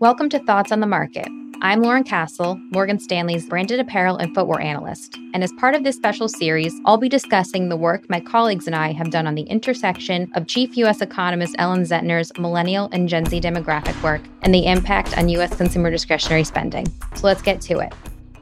Welcome to Thoughts on the Market. I'm Lauren Castle, Morgan Stanley's branded apparel and footwear analyst. And as part of this special series, I'll be discussing the work my colleagues and I have done on the intersection of Chief U.S. economist Ellen Zentner's millennial and Gen Z demographic work and the impact on U.S. consumer discretionary spending. So let's get to it.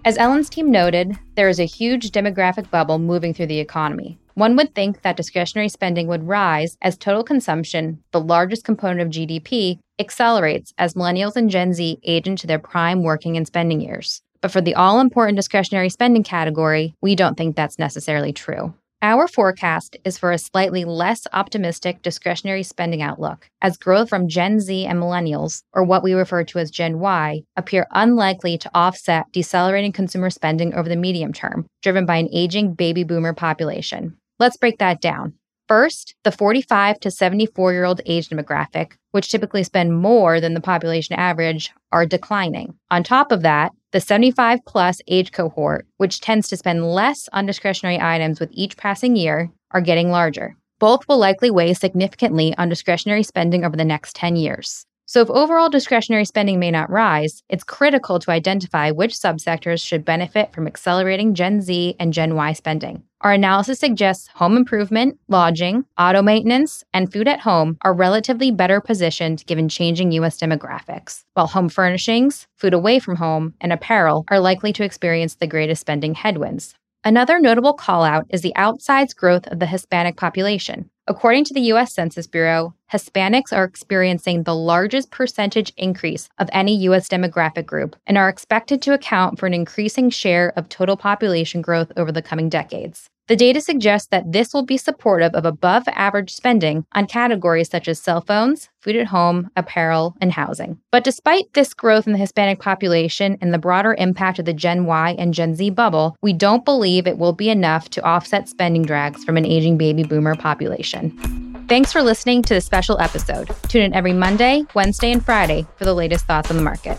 As Ellen's team noted, there is a huge demographic bubble moving through the economy. One would think that discretionary spending would rise as total consumption, the largest component of GDP, accelerates as millennials and Gen Z age into their prime working and spending years. But for the all important discretionary spending category, we don't think that's necessarily true. Our forecast is for a slightly less optimistic discretionary spending outlook, as growth from Gen Z and millennials, or what we refer to as Gen Y, appear unlikely to offset decelerating consumer spending over the medium term, driven by an aging baby boomer population. Let's break that down. First, the 45 to 74 year old age demographic, which typically spend more than the population average, are declining. On top of that, the 75 plus age cohort, which tends to spend less on discretionary items with each passing year, are getting larger. Both will likely weigh significantly on discretionary spending over the next 10 years. So, if overall discretionary spending may not rise, it's critical to identify which subsectors should benefit from accelerating Gen Z and Gen Y spending. Our analysis suggests home improvement, lodging, auto maintenance, and food at home are relatively better positioned given changing U.S. demographics, while home furnishings, food away from home, and apparel are likely to experience the greatest spending headwinds. Another notable call out is the outsized growth of the Hispanic population. According to the U.S. Census Bureau, Hispanics are experiencing the largest percentage increase of any U.S. demographic group and are expected to account for an increasing share of total population growth over the coming decades. The data suggests that this will be supportive of above average spending on categories such as cell phones, food at home, apparel, and housing. But despite this growth in the Hispanic population and the broader impact of the Gen Y and Gen Z bubble, we don't believe it will be enough to offset spending drags from an aging baby boomer population. Thanks for listening to this special episode. Tune in every Monday, Wednesday, and Friday for the latest thoughts on the market.